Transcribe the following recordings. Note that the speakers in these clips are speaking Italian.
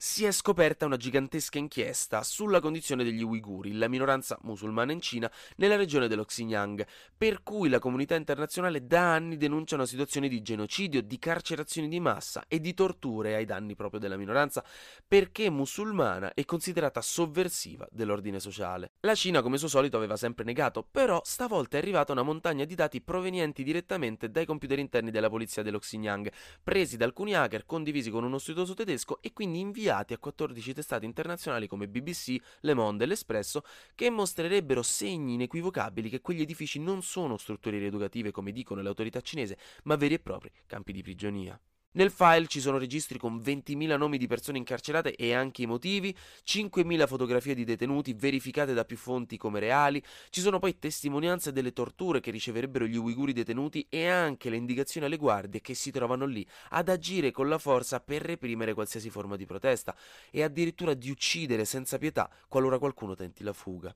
si è scoperta una gigantesca inchiesta sulla condizione degli uiguri, la minoranza musulmana in Cina, nella regione dello Xinjiang, per cui la comunità internazionale da anni denuncia una situazione di genocidio, di carcerazioni di massa e di torture ai danni proprio della minoranza, perché musulmana è considerata sovversiva dell'ordine sociale. La Cina, come suo solito, aveva sempre negato, però stavolta è arrivata una montagna di dati provenienti direttamente dai computer interni della polizia dello Xinjiang, presi da alcuni hacker, condivisi con uno studioso tedesco e quindi inviati inviati a 14 testate internazionali come BBC, Le Monde e L'Espresso che mostrerebbero segni inequivocabili che quegli edifici non sono strutture rieducative come dicono le autorità cinesi, ma veri e propri campi di prigionia. Nel file ci sono registri con 20.000 nomi di persone incarcerate e anche i motivi, 5.000 fotografie di detenuti verificate da più fonti come reali, ci sono poi testimonianze delle torture che riceverebbero gli uiguri detenuti e anche le indicazioni alle guardie che si trovano lì ad agire con la forza per reprimere qualsiasi forma di protesta e addirittura di uccidere senza pietà qualora qualcuno tenti la fuga.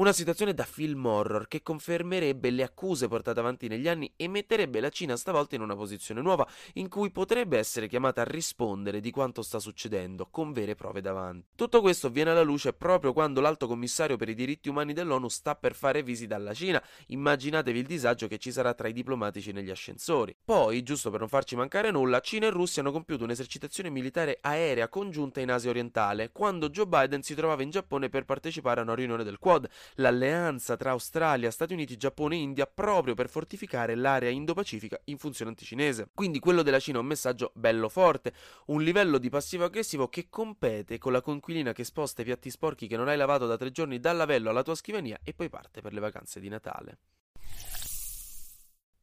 Una situazione da film horror che confermerebbe le accuse portate avanti negli anni e metterebbe la Cina stavolta in una posizione nuova in cui potrebbe essere chiamata a rispondere di quanto sta succedendo con vere prove davanti. Tutto questo viene alla luce proprio quando l'alto commissario per i diritti umani dell'ONU sta per fare visita alla Cina. Immaginatevi il disagio che ci sarà tra i diplomatici negli ascensori. Poi, giusto per non farci mancare nulla, Cina e Russia hanno compiuto un'esercitazione militare aerea congiunta in Asia orientale, quando Joe Biden si trovava in Giappone per partecipare a una riunione del Quad l'alleanza tra Australia, Stati Uniti, Giappone e India proprio per fortificare l'area Indo-Pacifica in funzione anticinese. Quindi quello della Cina è un messaggio bello forte, un livello di passivo-aggressivo che compete con la conquilina che sposta i piatti sporchi che non hai lavato da tre giorni dal lavello alla tua scrivania e poi parte per le vacanze di Natale.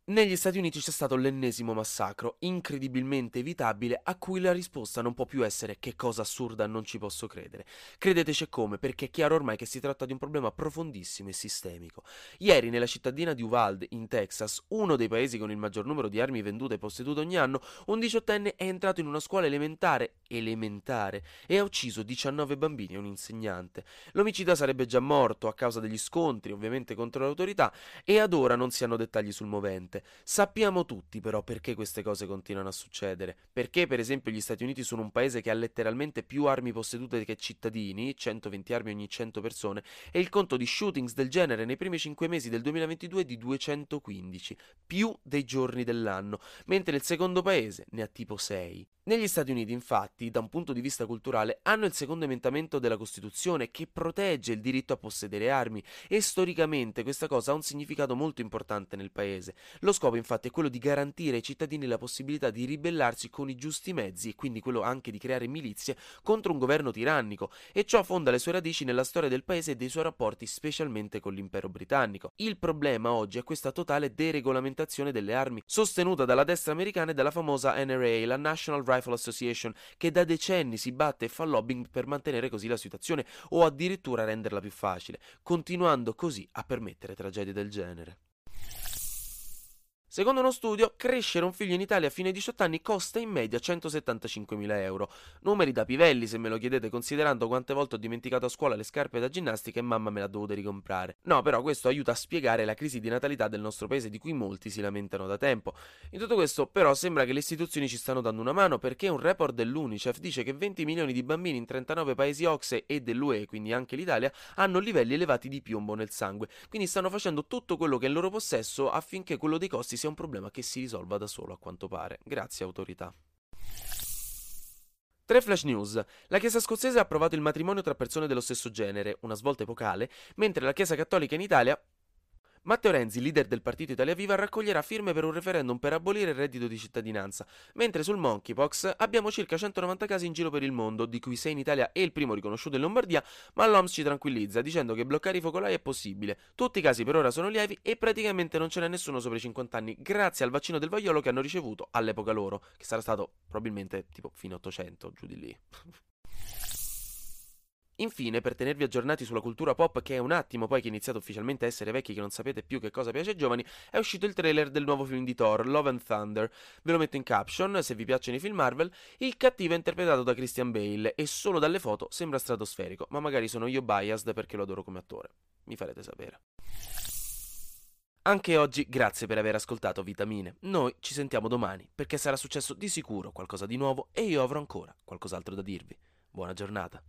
Negli Stati Uniti c'è stato l'ennesimo massacro, incredibilmente evitabile, a cui la risposta non può più essere che cosa assurda non ci posso credere. Credeteci come, perché è chiaro ormai che si tratta di un problema profondissimo e sistemico. Ieri nella cittadina di Uvalde, in Texas, uno dei paesi con il maggior numero di armi vendute e possedute ogni anno, un diciottenne è entrato in una scuola elementare, elementare, e ha ucciso 19 bambini e un insegnante. L'omicida sarebbe già morto a causa degli scontri, ovviamente contro le autorità, e ad ora non si hanno dettagli sul movente niente. Sappiamo tutti però perché queste cose continuano a succedere. Perché per esempio gli Stati Uniti sono un paese che ha letteralmente più armi possedute che cittadini, 120 armi ogni 100 persone, e il conto di shootings del genere nei primi 5 mesi del 2022 è di 215, più dei giorni dell'anno, mentre il secondo paese ne ha tipo 6. Negli Stati Uniti, infatti, da un punto di vista culturale, hanno il secondo emendamento della Costituzione che protegge il diritto a possedere armi e storicamente questa cosa ha un significato molto importante nel paese. Lo scopo, infatti, è quello di garantire ai cittadini la possibilità di ribellarsi con i giusti mezzi e quindi quello anche di creare milizie contro un governo tirannico e ciò fonda le sue radici nella storia del paese e dei suoi rapporti specialmente con l'impero britannico. Il problema oggi è questa totale deregolamentazione delle armi sostenuta dalla destra americana e dalla famosa NRA, la National Right Rifle Association, che da decenni si batte e fa lobbying per mantenere così la situazione o addirittura renderla più facile, continuando così a permettere tragedie del genere. Secondo uno studio, crescere un figlio in Italia a fine 18 anni costa in media 175.000 euro. Numeri da pivelli, se me lo chiedete, considerando quante volte ho dimenticato a scuola le scarpe da ginnastica e mamma me le ha dovute ricomprare. No, però questo aiuta a spiegare la crisi di natalità del nostro paese di cui molti si lamentano da tempo. In tutto questo, però, sembra che le istituzioni ci stanno dando una mano perché un report dell'UNICEF dice che 20 milioni di bambini in 39 paesi OXE e dell'UE, quindi anche l'Italia, hanno livelli elevati di piombo nel sangue. Quindi stanno facendo tutto quello che è in loro possesso affinché quello dei costi sia sia un problema che si risolva da solo a quanto pare. Grazie autorità. Tre flash news. La Chiesa scozzese ha approvato il matrimonio tra persone dello stesso genere, una svolta epocale, mentre la Chiesa cattolica in Italia Matteo Renzi, leader del partito Italia Viva, raccoglierà firme per un referendum per abolire il reddito di cittadinanza, mentre sul monkeypox abbiamo circa 190 casi in giro per il mondo, di cui 6 in Italia e il primo riconosciuto in Lombardia, ma l'OMS ci tranquillizza dicendo che bloccare i focolai è possibile. Tutti i casi per ora sono lievi e praticamente non ce n'è nessuno sopra i 50 anni, grazie al vaccino del vaiolo che hanno ricevuto all'epoca loro, che sarà stato probabilmente tipo fine 800, giù di lì. Infine, per tenervi aggiornati sulla cultura pop, che è un attimo poi che è ufficialmente a essere vecchi che non sapete più che cosa piace ai giovani, è uscito il trailer del nuovo film di Thor, Love and Thunder. Ve lo metto in caption, se vi piacciono i film Marvel. Il cattivo è interpretato da Christian Bale e solo dalle foto sembra stratosferico, ma magari sono io biased perché lo adoro come attore. mi farete sapere. Anche oggi grazie per aver ascoltato Vitamine. Noi ci sentiamo domani perché sarà successo di sicuro qualcosa di nuovo e io avrò ancora qualcos'altro da dirvi. Buona giornata.